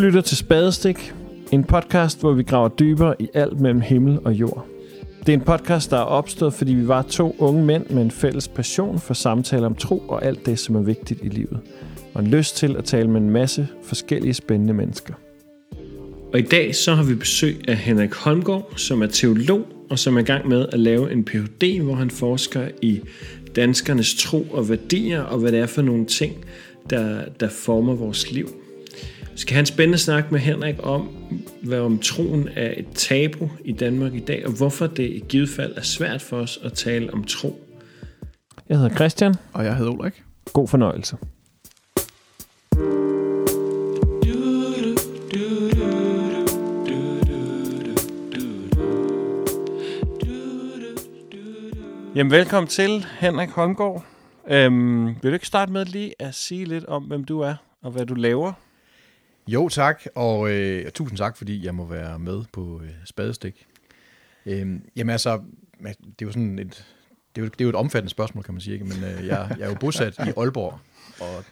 lytter til Spadestik, en podcast, hvor vi graver dybere i alt mellem himmel og jord. Det er en podcast, der er opstået, fordi vi var to unge mænd med en fælles passion for samtaler om tro og alt det, som er vigtigt i livet. Og en lyst til at tale med en masse forskellige spændende mennesker. Og i dag så har vi besøg af Henrik Holmgaard, som er teolog og som er i gang med at lave en Ph.D., hvor han forsker i danskernes tro og værdier, og hvad det er for nogle ting, der, der former vores liv. Skal have en spændende snak med Henrik om, hvad om troen er et tabu i Danmark i dag, og hvorfor det i givet fald er svært for os at tale om tro. Jeg hedder Christian. Og jeg hedder Ulrik. God fornøjelse. Jamen, velkommen til, Henrik Holmgaard. Øhm, vil du ikke starte med lige at sige lidt om, hvem du er og hvad du laver? Jo, tak, og øh, tusind tak, fordi jeg må være med på øh, Spadestik. Øhm, jamen altså, det er jo sådan et, det er jo, det er jo et omfattende spørgsmål, kan man sige, ikke? men øh, jeg, jeg er jo bosat i Aalborg, og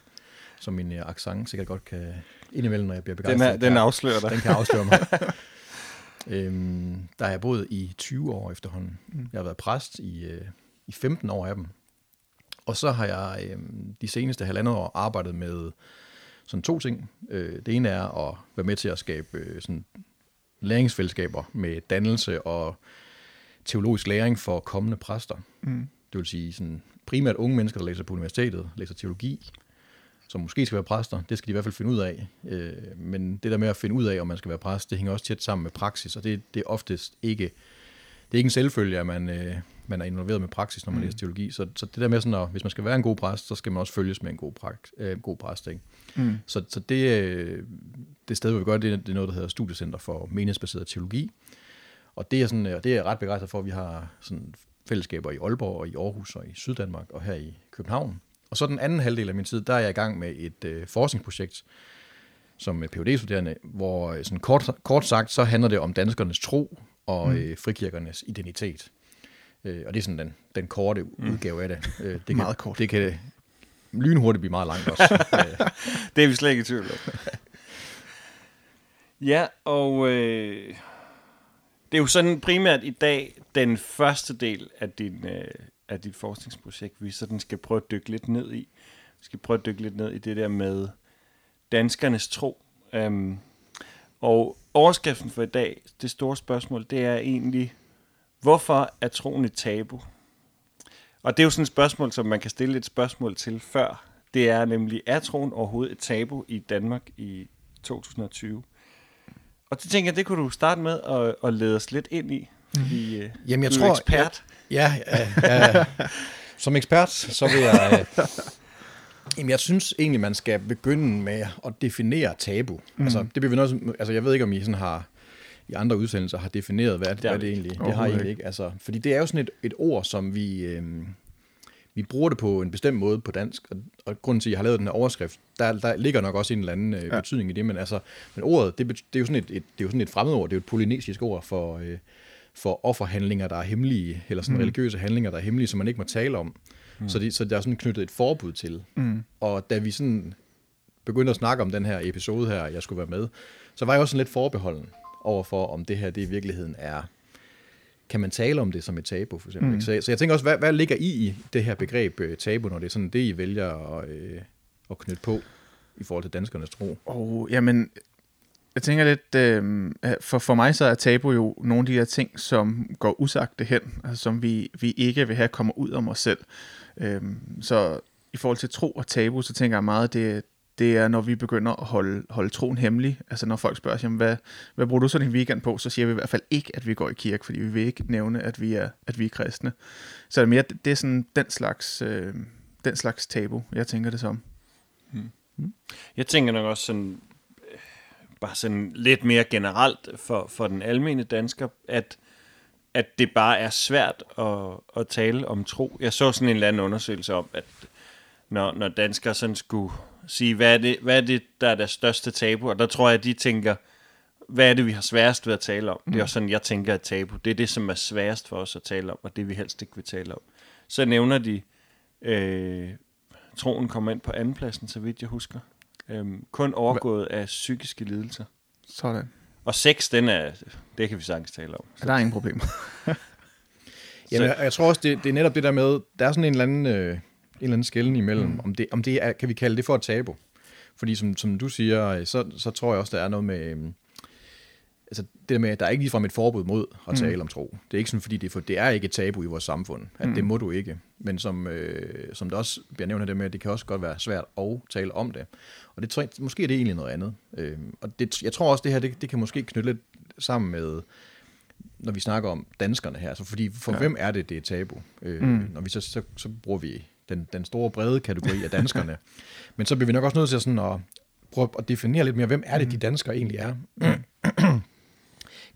som min øh, accent sikkert godt kan indimellem, når jeg bliver begejstret. Den, er, den afslører dig. Den kan afsløre mig. øhm, der har jeg boet i 20 år efterhånden. Mm. Jeg har været præst i, øh, i 15 år af dem. Og så har jeg øh, de seneste halvandet år arbejdet med sådan to ting. Øh, det ene er at være med til at skabe øh, sådan læringsfællesskaber med dannelse og teologisk læring for kommende præster. Mm. Det vil sige sådan primært unge mennesker, der læser på universitetet, læser teologi, som måske skal være præster, det skal de i hvert fald finde ud af. Øh, men det der med at finde ud af, om man skal være præst, det hænger også tæt sammen med praksis, og det, det er oftest ikke, det er ikke en selvfølge, at man, øh, man er involveret med praksis, når man mm. læser teologi. Så, så det der med sådan, at hvis man skal være en god præst, så skal man også følges med en god, prakt, øh, god præst. Ikke? Mm. Så, så det, øh, det sted, hvor vi gør det, det er noget, der hedder Studiecenter for Menighedsbaseret Teologi. Og det er, sådan, og det er jeg ret begejstret for, at vi har sådan fællesskaber i Aalborg og i Aarhus og i Syddanmark og her i København. Og så den anden halvdel af min tid, der er jeg i gang med et øh, forskningsprojekt som phd studerende hvor øh, sådan kort, kort sagt, så handler det om danskernes tro og mm. øh, frikirkernes identitet. Øh, og det er sådan den, den korte mm. udgave af det. Øh, det kan, meget kort. Det kan lynhurtigt blive meget langt også. det er vi slet ikke i tvivl om. ja, og øh, det er jo sådan primært i dag den første del af din, øh, af dit forskningsprojekt, vi sådan skal prøve at dykke lidt ned i. Vi skal prøve at dykke lidt ned i det der med danskernes tro. Um, og overskriften for i dag, det store spørgsmål, det er egentlig, hvorfor er troen et tabu? Og det er jo sådan et spørgsmål, som man kan stille et spørgsmål til før. Det er nemlig, er troen overhovedet et tabu i Danmark i 2020? Og det tænker jeg, det kunne du starte med at, at lede os lidt ind i. Mm. i uh, Jamen, jeg tror, ekspert. Ja, ja, ja, som ekspert, så vil jeg... Øh, jamen, jeg synes egentlig, man skal begynde med at definere tabu. Mm. Altså, det bliver vi noget, altså, jeg ved ikke, om I sådan har i andre udsendelser har defineret, hvad, det, hvad det egentlig det har I egentlig ikke. Altså, fordi det er jo sådan et, et ord, som vi, øh, vi bruger det på en bestemt måde på dansk, og, og grunden til, at jeg har lavet den her overskrift, der, der ligger nok også en eller anden øh, ja. betydning i det, men altså, men ordet, det, det, er jo sådan et, et, det er jo sådan et fremmedord, det er jo et polynesisk ord for, øh, for offerhandlinger, der er hemmelige, eller sådan mm. religiøse handlinger, der er hemmelige, som man ikke må tale om. Mm. Så, de, så der er sådan knyttet et forbud til. Mm. Og da vi sådan begyndte at snakke om den her episode her, jeg skulle være med, så var jeg også sådan lidt forbeholden overfor, om det her det i virkeligheden er, kan man tale om det som et tabu, for eksempel. Mm. Så, så jeg tænker også, hvad, hvad ligger I i det her begreb uh, tabu, når det er sådan det, I vælger at, uh, at knytte på i forhold til danskernes tro? Oh, jamen, jeg tænker lidt, øh, for, for mig så er tabu jo nogle af de her ting, som går usagte hen, altså som vi, vi ikke vil have kommer ud om os selv. Øh, så i forhold til tro og tabu, så tænker jeg meget, det, det er, når vi begynder at holde, holde troen hemmelig. Altså når folk spørger, jamen, hvad, hvad bruger du så din weekend på? Så siger vi i hvert fald ikke, at vi går i kirke, fordi vi vil ikke nævne, at vi er, at vi er kristne. Så det er mere, det er sådan den slags, øh, den slags tabu, jeg tænker det som. Hmm. hmm. Jeg tænker nok også sådan, bare sådan lidt mere generelt for, for den almindelige dansker, at, at det bare er svært at, at tale om tro. Jeg så sådan en eller anden undersøgelse om, at når, når danskere sådan skulle sige, hvad er, det, hvad er det, der er deres største tabu? Og der tror jeg, at de tænker, hvad er det, vi har sværest ved at tale om? Mm. Det er også sådan, jeg tænker, at tabu, det er det, som er sværest for os at tale om, og det vi helst ikke vil tale om. Så nævner de, øh, troen kommer ind på andenpladsen, så vidt jeg husker. Øhm, kun overgået af psykiske lidelser. Sådan. Og sex, den er, det kan vi sagtens tale om. Så der er ingen problem. Jamen, jeg, jeg tror også, det, det er netop det der med, der er sådan en eller anden, øh, en eller anden skælden imellem, mm. om, det, om det er, kan vi kalde det for et tabu. Fordi som, som du siger, så, så tror jeg også, der er noget med, øhm, det der med, at der er ikke ligefrem et forbud mod at tale mm. om tro. Det er ikke sådan, fordi det er, for, det er ikke et tabu i vores samfund, at mm. det må du ikke. Men som, øh, som det også bliver nævnt af det med, at det kan også godt være svært at tale om det. Og det måske er det egentlig noget andet. Øh, og det, jeg tror også, det her, det, det kan måske knytte lidt sammen med, når vi snakker om danskerne her. Altså fordi for ja. hvem er det, det er tabu? Øh, mm. Når vi så, så, så bruger vi den, den store brede kategori af danskerne. Men så bliver vi nok også nødt til sådan at prøve at definere lidt mere, hvem er det, de danskere egentlig er?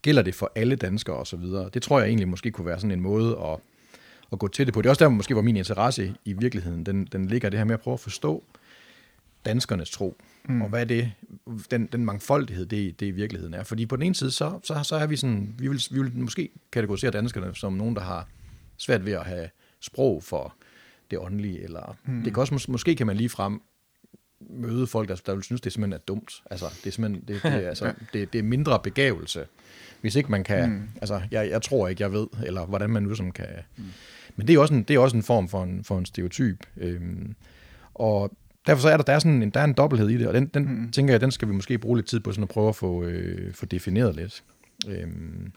Gælder det for alle danskere og så videre? Det tror jeg egentlig måske kunne være sådan en måde at, at gå til det på. Det er også der, måske, hvor min interesse i virkeligheden, den, den ligger det her med at prøve at forstå danskernes tro. Mm. Og hvad det, den, den mangfoldighed, det, det i virkeligheden er. Fordi på den ene side, så, så, så er vi sådan, vi vil, vi vil måske kategorisere danskerne som nogen, der har svært ved at have sprog for det åndelige, eller mm. det kan også, måske kan man lige frem møde folk, der, der vil synes, det simpelthen er dumt. Altså, det er simpelthen, det, det, altså, det, det er mindre begævelse, hvis ikke man kan, mm. altså, jeg, jeg tror ikke, jeg ved, eller hvordan man nu sådan kan, mm. men det er også en, det er også en form for en, for en stereotyp, øhm, og derfor så er der, der er sådan en, der er en dobbelthed i det, og den, den mm. tænker jeg, den skal vi måske bruge lidt tid på sådan at prøve at få, øh, få defineret lidt. Øhm,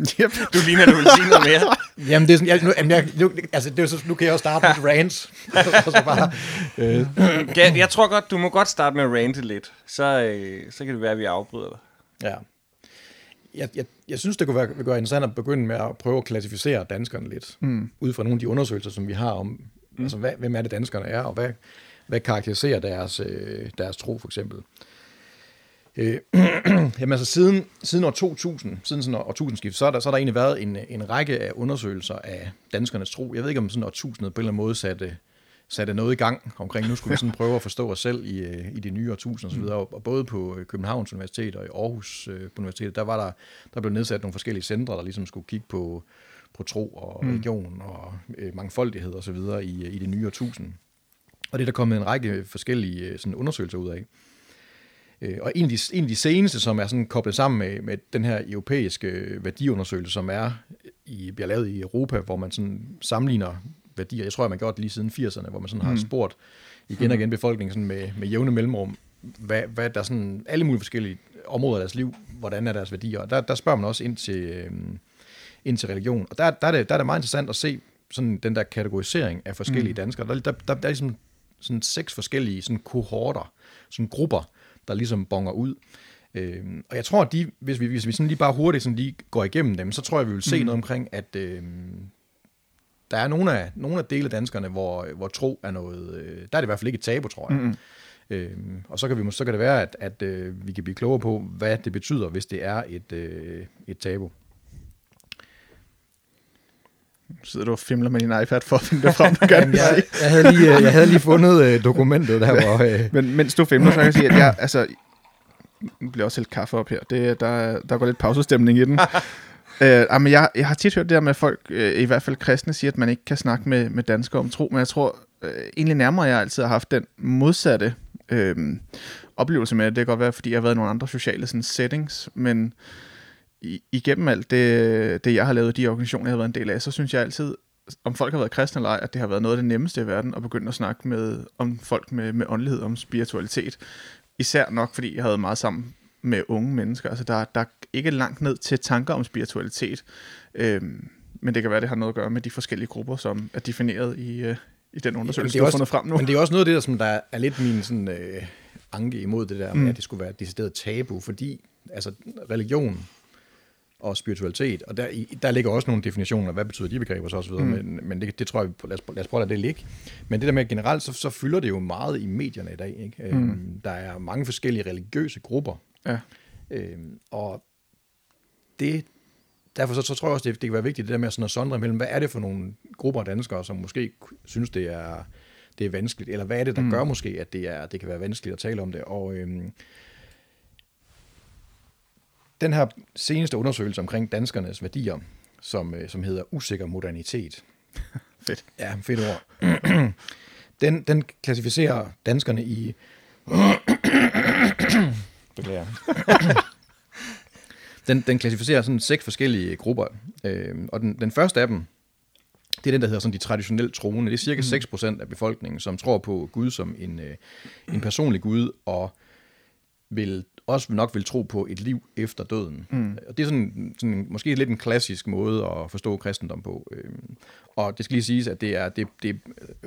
Yep. Du ligner, du vil sige noget mere. Jamen, det er sådan, jeg, nu, jamen, jeg, nu, altså, det er så, nu kan jeg jo starte med rants. så bare, øh. jeg, jeg tror godt, du må godt starte med at rante lidt. Så, øh, så kan det være, at vi afbryder dig. Ja. Jeg, jeg, jeg synes, det kunne være, være interessant at begynde med at prøve at klassificere danskerne lidt. Mm. Ud fra nogle af de undersøgelser, som vi har om, mm. altså, hvad, hvem er det, danskerne er, og hvad, hvad karakteriserer deres, øh, deres tro, for eksempel. Øh, jamen altså siden, siden år 2000, siden sådan år 1000 så, er der, så har der egentlig været en, en række af undersøgelser af danskernes tro. Jeg ved ikke, om sådan år 1000 på en eller anden måde satte, satte noget i gang omkring, nu skulle vi sådan prøve at forstå os selv i, øh, i de nye årtusinder osv., og, og både på øh, Københavns Universitet og i Aarhus øh, på Universitetet, der var der, der blev nedsat nogle forskellige centre, der ligesom skulle kigge på, på tro og mm. religion og øh, mangfoldighed og så videre i, i det nye årtusind. Og det er der kommet en række forskellige sådan undersøgelser ud af. Øh, og en af, de, en af de seneste, som er sådan koblet sammen med, med den her europæiske værdiundersøgelse, som er i, bliver lavet i Europa, hvor man sådan sammenligner værdier. Jeg tror, man har gjort det lige siden 80'erne, hvor man sådan har mm. spurgt igen og igen befolkningen sådan med, med jævne mellemrum, hvad, hvad der sådan alle mulige forskellige områder af deres liv, hvordan er deres værdier. Og der, der spørger man også ind til, øh, ind til religion. Og der, der, er det, der er det meget interessant at se sådan den der kategorisering af forskellige mm. danskere. Der, der, der, der er ligesom sådan seks forskellige sådan kohorter, sådan grupper, der ligesom bonger ud. Øh, og jeg tror, at de, hvis vi, hvis vi sådan lige bare hurtigt sådan lige går igennem dem, så tror jeg, vi vil se mm. noget omkring, at øh, der er nogle af, nogle af dele af danskerne, hvor, hvor tro er noget, øh, der er det i hvert fald ikke et tabu, tror jeg. Mm. Øh, og så kan, vi, så kan det være, at, at øh, vi kan blive klogere på, hvad det betyder, hvis det er et, øh, et tabu. Sidder du og fimler med din iPad for at finde det frem? Jamen, jeg, jeg, havde lige, øh, jeg havde lige fundet øh, dokumentet der, hvor... Øh. Men mens du fimler, så kan jeg sige, at jeg, altså, nu bliver også helt kaffe op her. Det, der, der går lidt pausestemning i den. uh, men jeg, jeg har tit hørt det der med, at folk, uh, i hvert fald kristne, siger, at man ikke kan snakke med, med danskere om tro, men jeg tror uh, egentlig nærmere, jeg altid har haft den modsatte uh, oplevelse med det. Det kan godt være, fordi jeg har været i nogle andre sociale sådan, settings, men igennem alt det, det, jeg har lavet, de organisationer, jeg har været en del af, så synes jeg altid, om folk har været kristne eller ej, at det har været noget af det nemmeste i verden at begynde at snakke med, om folk med, med åndelighed, om spiritualitet. Især nok, fordi jeg havde meget sammen med unge mennesker. Altså, der, der er ikke langt ned til tanker om spiritualitet. Øhm, men det kan være, det har noget at gøre med de forskellige grupper, som er defineret i, øh, i den undersøgelse, du har fundet frem nu. Men det er også noget af det, der, som der er lidt min sådan, øh, anke imod det der, mm. med, at det skulle være et decideret tabu, fordi altså, religion og spiritualitet, og der, der ligger også nogle definitioner, hvad betyder de begreber så osv., mm. men, men det, det tror jeg, lad os, lad os prøve at lade det ligge. Men det der med generelt, så, så fylder det jo meget i medierne i dag. Ikke? Mm. Øhm, der er mange forskellige religiøse grupper, ja. øhm, og det, derfor så, så tror jeg også, det, det kan være vigtigt det der med sådan at sondre mellem, hvad er det for nogle grupper af danskere, som måske synes, det er, det er vanskeligt, eller hvad er det, der mm. gør måske, at det, er, det kan være vanskeligt at tale om det, og øhm, den her seneste undersøgelse omkring danskernes værdier, som, øh, som hedder Usikker Modernitet, Fedt. Ja, fedt ord. den, den klassificerer danskerne i... Beklager. den, den klassificerer sådan seks forskellige grupper. Øh, og den, den første af dem, det er den, der hedder sådan de traditionelt troende. Det er cirka 6% af befolkningen, som tror på Gud som en, øh, en personlig Gud, og vil også nok vil tro på et liv efter døden. Mm. Og det er sådan, sådan måske lidt en klassisk måde at forstå kristendom på. Øhm, Og det skal lige siges, at det er, det, det er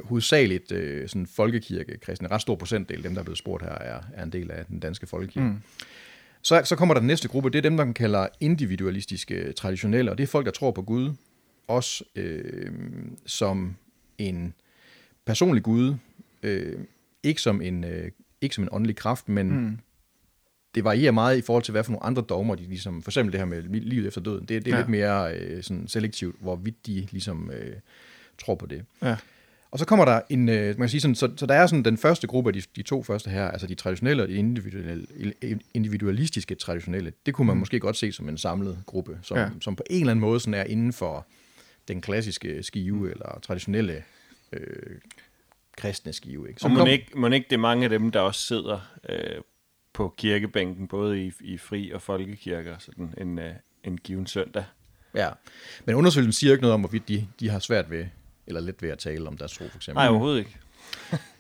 hovedsageligt øh, sådan folkekirkekristne. En ret stor procentdel, dem der er blevet spurgt her, er, er en del af den danske folkekirke. Mm. Så, så kommer der den næste gruppe, det er dem, der man kalder individualistiske traditionelle, og det er folk, der tror på Gud, også øh, som en personlig Gud, øh, ikke, som en, øh, ikke som en åndelig kraft, men mm. Det varierer meget i forhold til, hvad for nogle andre dogmer, de ligesom, for eksempel det her med livet efter døden, det, det er ja. lidt mere øh, sådan selektivt, hvorvidt de ligesom øh, tror på det. Ja. Og så kommer der en, øh, man kan sige sådan, så, så der er sådan den første gruppe af de, de to første her, altså de traditionelle og de individuelle, individualistiske traditionelle, det kunne man mm. måske godt se som en samlet gruppe, som, ja. som på en eller anden måde sådan er inden for den klassiske skive, mm. eller traditionelle øh, kristne skive. Ikke? Så må, kom, ikke, må ikke det er mange af dem, der også sidder øh, på kirkebænken, både i, i fri- og folkekirker, sådan en, øh, en given søndag. Ja, men undersøgelsen siger ikke noget om, hvorvidt de, de har svært ved, eller let ved at tale om deres tro, for eksempel. Nej, overhovedet ikke.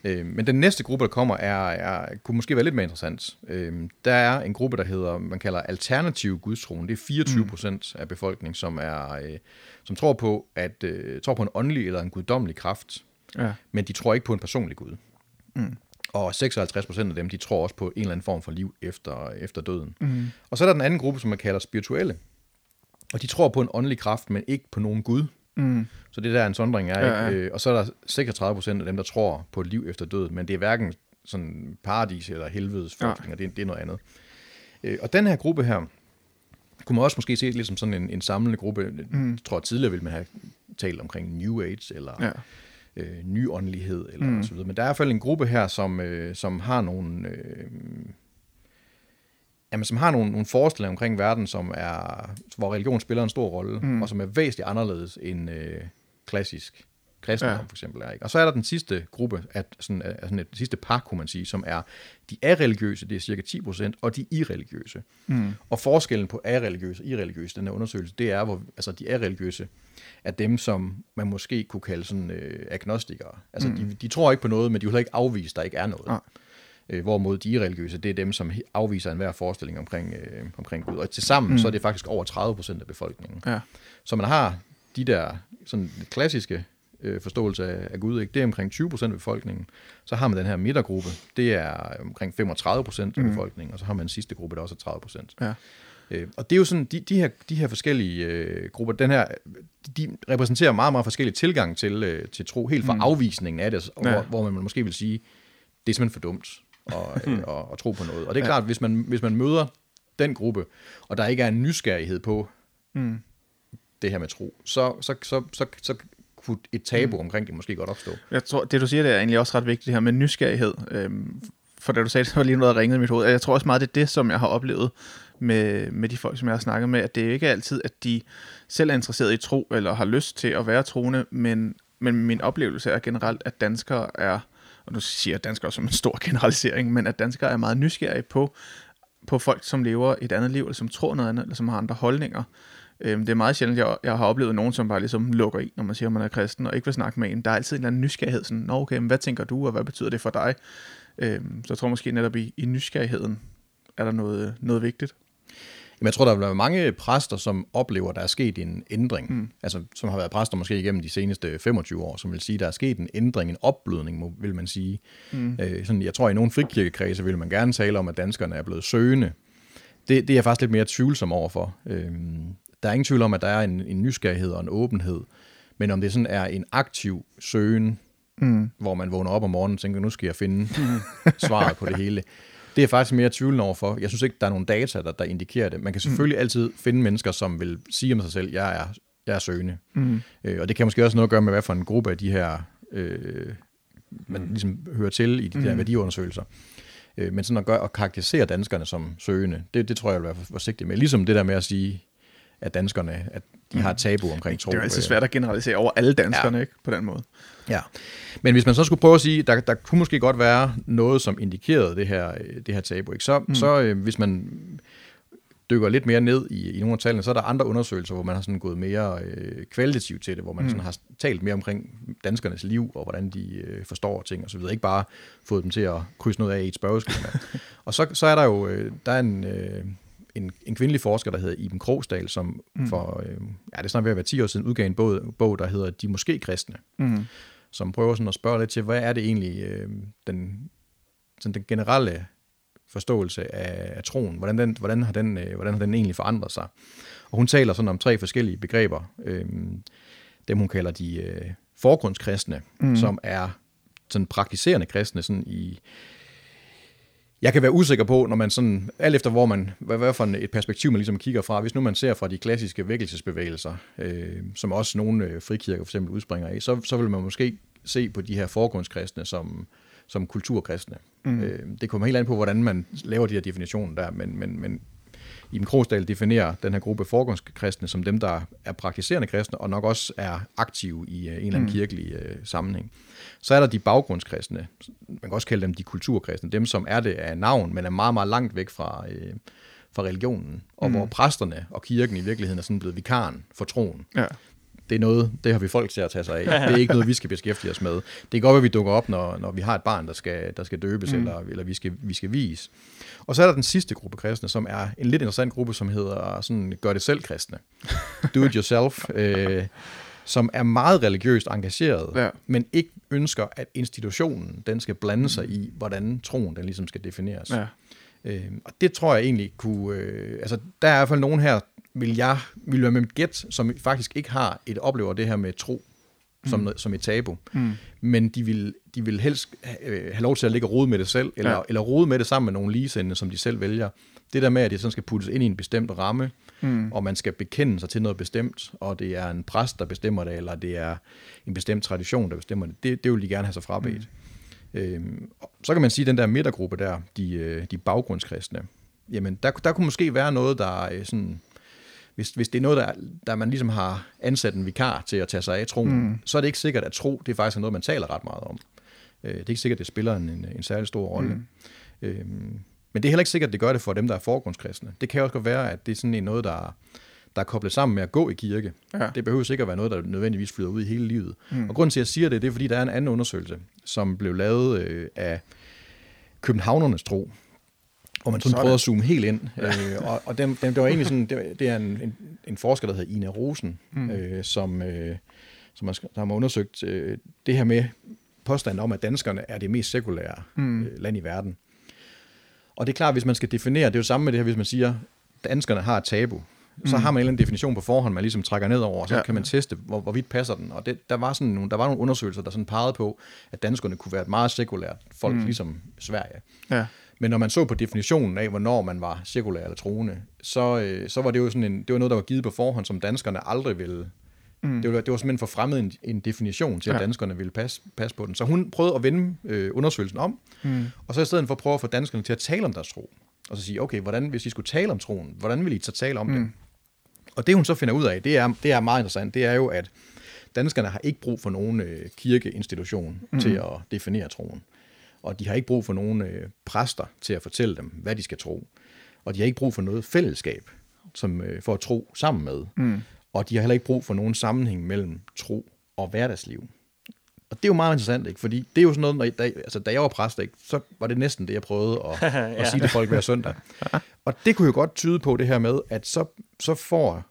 øh, men den næste gruppe, der kommer, er, er, kunne måske være lidt mere interessant. Øh, der er en gruppe, der hedder, man kalder alternativ gudstroen. Det er 24 procent mm. af befolkningen, som er, øh, som tror på, at øh, tror på en åndelig eller en guddommelig kraft, Ja. men de tror ikke på en personlig Gud. Mm. Og 56 procent af dem, de tror også på en eller anden form for liv efter, efter døden. Mm. Og så er der den anden gruppe, som man kalder spirituelle. Og de tror på en åndelig kraft, men ikke på nogen Gud. Mm. Så det der er en sondring er, Ja, ja. ikke? Øh, Og så er der 36 procent af dem, der tror på et liv efter døden, men det er hverken sådan paradis eller helvedes ja. det, det er noget andet. Øh, Og den her gruppe her, kunne man også måske se lidt som sådan en, en samlende gruppe. Mm. Jeg tror, at tidligere ville man have talt omkring New Age, eller Ja. Øh, nyåndelighed, eller mm. så videre. Men der er i hvert fald en gruppe her, som, øh, som har nogle... Øh, jamen, som har nogle, nogle forestillinger omkring verden, som er, hvor religion spiller en stor rolle, mm. og som er væsentligt anderledes end øh, klassisk kristendom, Ja. for eksempel. Er, ikke? Og så er der den sidste gruppe, at sådan, af sådan et sidste par, kunne man sige, som er de er-religiøse, det er cirka 10%, og de irreligiøse. Mm. Og forskellen på er-religiøse og irreligiøse, den her undersøgelse, det er, hvor altså, de er-religiøse er dem, som man måske kunne kalde sådan øh, agnostikere. Altså, mm. de, de tror ikke på noget, men de vil ikke afvise, at der ikke er noget. Nej. Øh, hvorimod de irreligiøse, det er dem, som afviser enhver forestilling omkring, øh, omkring Gud. Og til sammen, mm. så er det faktisk over 30 procent af befolkningen. Ja. Så man har de der sådan lidt klassiske øh, forståelse af, af Gud, ikke? det er omkring 20 procent af befolkningen. Så har man den her midtergruppe, det er omkring 35 procent af befolkningen, og så har man den sidste gruppe, der også er 30 procent. Ja. Øh, og det er jo sådan, de, de, her, de her forskellige øh, grupper, den her, de repræsenterer meget, meget forskellige tilgang til, øh, til tro, helt fra mm. afvisningen af det, og Ja. hvor, hvor man måske vil sige, det er simpelthen for dumt at, øh, at, at tro på noget. Og det er klart, hvis man, hvis man møder den gruppe, og der ikke er en nysgerrighed på Mm. det her med tro, så, så, så, så, så kunne et tabu mm. omkring det måske godt opstå. Jeg tror, det du siger, det er egentlig også ret vigtigt, det her med nysgerrighed. Øhm, for da du sagde det, så var lige noget, der ringede i mit hoved. Jeg tror også meget, det er det, som jeg har oplevet med, med de folk, som jeg har snakket med, at det er ikke altid, at de selv er interesseret i tro, eller har lyst til at være troende, men, men min oplevelse er generelt, at danskere er, og nu siger jeg danskere som en stor generalisering, men at danskere er meget nysgerrige på, på folk, som lever et andet liv, eller som tror noget andet, eller som har andre holdninger. Øhm, det er meget sjældent, jeg, jeg har oplevet nogen, som bare ligesom lukker i, når man siger, at man er kristen, og ikke vil snakke med en. Der er altid en eller anden nysgerrighed, sådan, Nå, okay, men hvad tænker du, og hvad betyder det for dig? Øhm, så jeg tror måske netop i, i nysgerrigheden er der noget, noget vigtigt. Jamen, jeg tror, der vil være mange præster, som oplever, at der er sket en ændring. Mm. Altså, som har været præster måske igennem de seneste 25 år, som vil sige, at der er sket en ændring, en opblødning, vil man sige. Mm. Øh, sådan, jeg tror, i nogle frikirkekredse vil man gerne tale om, at danskerne er blevet søgende. Det, det er jeg faktisk lidt mere tvivlsom overfor. Øhm, der er ingen tvivl om, at der er en, en nysgerrighed og en åbenhed. Men om det sådan er en aktiv søgen, mm. hvor man vågner op om morgenen og tænker, nu skal jeg finde svaret på det hele. Det er jeg faktisk mere tvivlende overfor. Jeg synes ikke, der er nogen data, der, der indikerer det. Man kan selvfølgelig mm. altid finde mennesker, som vil sige om sig selv, jeg er, jeg er søgende. Mm. Øh, og det kan måske også noget at gøre med, hvad for en gruppe af de her, øh, man ligesom hører til i de der Mm. værdiundersøgelser. Øh, men sådan at, gøre, at karakterisere danskerne som søgende, det, det tror jeg, jeg vil være forsigtig med. Ligesom det der med at sige, at danskerne, at de har et tabu omkring tro. Det er jo altid øh. svært at generalisere over alle danskerne, ja. ikke? På den måde. Ja, men hvis man så skulle prøve at sige, der, der kunne måske godt være noget, som indikerede det her, øh, det her tabu, ikke? så, mm. så øh, hvis man dykker lidt mere ned i, i nogle af tallene, så er der andre undersøgelser, hvor man har sådan gået mere øh, kvalitativt til det, hvor man mm. sådan har talt mere omkring danskernes liv, og hvordan de øh, forstår ting og så videre. Ikke bare fået dem til at krydse noget af i et spørgeskema. og så, så er der jo, øh, der er en, øh, en, en kvindelig forsker, der hedder Iben Krogsdal, som mm. for, øh, ja, det er snart ved at være 10 år siden, udgav en bog, bog der hedder De Måske Kristne, mm. som prøver sådan at spørge lidt til, hvad er det egentlig, øh, den, sådan den generelle forståelse af, af troen, hvordan, den, hvordan, har den, øh, hvordan har den egentlig forandret sig. Og hun taler sådan om tre forskellige begreber, øh, dem hun kalder de øh, forgrundskristne, mm. som er sådan praktiserende kristne sådan i, jeg kan være usikker på, når man sådan, alt efter hvor man, hvad, hvad for et perspektiv man ligesom kigger fra, hvis nu man ser fra de klassiske vækkelsesbevægelser, øh, som også nogle øh, frikirker for eksempel udspringer af, så, så vil man måske se på de her forgrundskristne som, som kulturkristne. Mm. Øh, det kommer helt an på, hvordan man laver de her definitioner der, men, men, men Iben Krogsdal definerer den her gruppe forgrundskristne som dem, der er praktiserende kristne, og nok også er aktive i uh, en eller anden mm. kirkelig uh, sammenhæng. Så er der de baggrundskristne, man kan også kalde dem de kulturkristne, dem som er det af navn, men er meget, meget langt væk fra, uh, fra religionen, og mm. hvor præsterne og kirken i virkeligheden er sådan blevet vikaren for troen. Ja det er noget, det har vi folk til at tage sig af. Det er ikke noget, vi skal beskæftige os med. Det kan godt være, at vi dukker op, når, når vi har et barn, der skal, der skal døbes, mm. eller, eller vi, skal, vi skal vise. Og så er der den sidste gruppe kristne, som er en lidt interessant gruppe, som hedder sådan, gør det selv kristne. Do it yourself. øh, som er meget religiøst engageret, ja. men ikke ønsker, at institutionen den skal blande sig i, hvordan troen den ligesom skal defineres. Ja. Øh, og det tror jeg egentlig kunne... Øh, altså, der er i hvert fald nogen her, vil jeg vil være med mit gæt, som faktisk ikke har et oplever det her med tro som, mm. som et tabu. Mm. Men de vil, de vil helst øh, have lov til at ligge og rode med det selv, eller, ja. eller rode med det sammen med nogle ligesendende, som de selv vælger. Det der med, at det sådan skal puttes ind i en bestemt ramme, mm. og man skal bekende sig til noget bestemt, og det er en præst, der bestemmer det, eller det er en bestemt tradition, der bestemmer det, det, det vil de gerne have sig frabedt. Mm. Øhm, så kan man sige, at den der midtergruppe der, de, øh, de baggrundskristne, jamen der, der kunne måske være noget, der er sådan hvis, hvis det er noget, der, der man ligesom har ansat en vikar til at tage sig af troen, mm. så er det ikke sikkert, at tro, det er faktisk noget, man taler ret meget om. Øh, det er ikke sikkert, at det spiller en, en, en særlig stor rolle. Mm. Øhm, men det er heller ikke sikkert, at det gør det for dem, der er forgrundskristne. Det kan også godt være, at det er sådan en noget, der, der er koblet sammen med at gå i kirke. Ja. Det behøver sikkert at være noget, der nødvendigvis flyder ud i hele livet. Mm. Og grunden til, at jeg siger det, det er, fordi der er en anden undersøgelse, som blev lavet øh, af Københavnernes tro, hvor man sådan, sådan. prøvede at zoome helt ind. Ja. Øh, og og dem, dem, det var egentlig sådan, det, det er en, en, en forsker, der hedder Ina Rosen, mm. øh, som, øh, som har, der har undersøgt øh, det her med påstanden om, at danskerne er det mest sekulære mm. øh, land i verden. Og det er klart, hvis man skal definere, det er jo samme med det her, hvis man siger, danskerne har et tabu, så mm. har man en eller anden definition på forhånd, man ligesom trækker ned over, og så ja. kan man teste, hvor, hvorvidt passer den. Og det, der, var sådan nogle, der var nogle undersøgelser, der sådan pegede på, at danskerne kunne være et meget sekulært folk, mm. ligesom Sverige. Ja. Men når man så på definitionen af, hvornår man var sekulær eller troende, så, øh, så var det jo sådan en, det var noget, der var givet på forhånd, som danskerne aldrig ville... Mm. Det, var, det var simpelthen for fremmed en, en definition til, at ja. danskerne ville passe, passe på den. Så hun prøvede at vende øh, undersøgelsen om, mm. og så i stedet for at prøve at få danskerne til at tale om deres tro, og så sige, okay, hvordan, hvis I skulle tale om troen, hvordan vil I så tale om mm. det? Og det hun så finder ud af, det er, det er meget interessant, det er jo, at danskerne har ikke brug for nogen øh, kirkeinstitution mm. til at definere troen og de har ikke brug for nogen øh, præster til at fortælle dem, hvad de skal tro. Og de har ikke brug for noget fællesskab som, øh, for at tro sammen med. Mm. Og de har heller ikke brug for nogen sammenhæng mellem tro og hverdagsliv. Og det er jo meget interessant, ikke? fordi det er jo sådan noget, når, da, altså, da jeg var præst, ikke, så var det næsten det, jeg prøvede at, ja. at sige til folk hver søndag. Og det kunne jo godt tyde på det her med, at så, så får